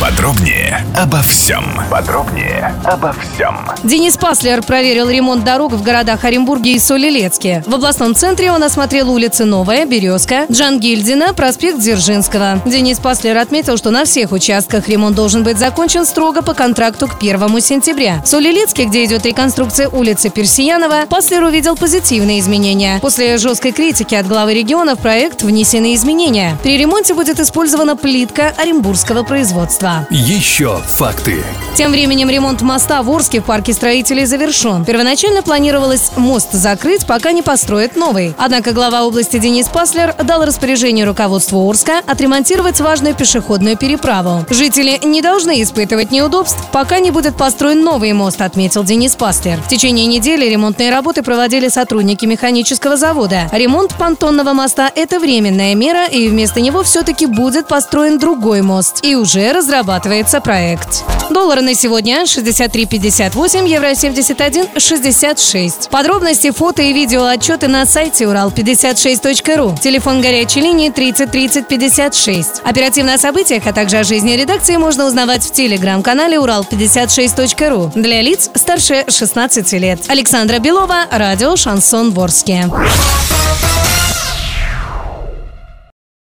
Подробнее обо всем. Подробнее обо всем. Денис Паслер проверил ремонт дорог в городах Оренбурге и Солилецке. В областном центре он осмотрел улицы Новая, Березка, Джангильдина, проспект Дзержинского. Денис Паслер отметил, что на всех участках ремонт должен быть закончен строго по контракту к 1 сентября. В Солилецке, где идет реконструкция улицы Персиянова, Паслер увидел позитивные изменения. После жесткой критики от главы региона в проект внесены изменения. При ремонте будет использована плитка оренбургского производства. Еще факты. Тем временем ремонт моста в Орске в парке строителей завершен. Первоначально планировалось мост закрыть, пока не построят новый. Однако глава области Денис Паслер дал распоряжение руководству Орска отремонтировать важную пешеходную переправу. Жители не должны испытывать неудобств, пока не будет построен новый мост, отметил Денис Паслер. В течение недели ремонтные работы проводили сотрудники механического завода. Ремонт понтонного моста – это временная мера, и вместо него все-таки будет построен другой мост. И уже разрабатывается проект. Доллары на сегодня 63.58, евро 71.66. Подробности, фото и видео отчеты на сайте урал56.ру. Телефон горячей линии 30 30 56. Оперативно о событиях, а также о жизни редакции можно узнавать в телеграм-канале урал56.ру для лиц старше 16 лет. Александра Белова, радио «Шансон Ворске».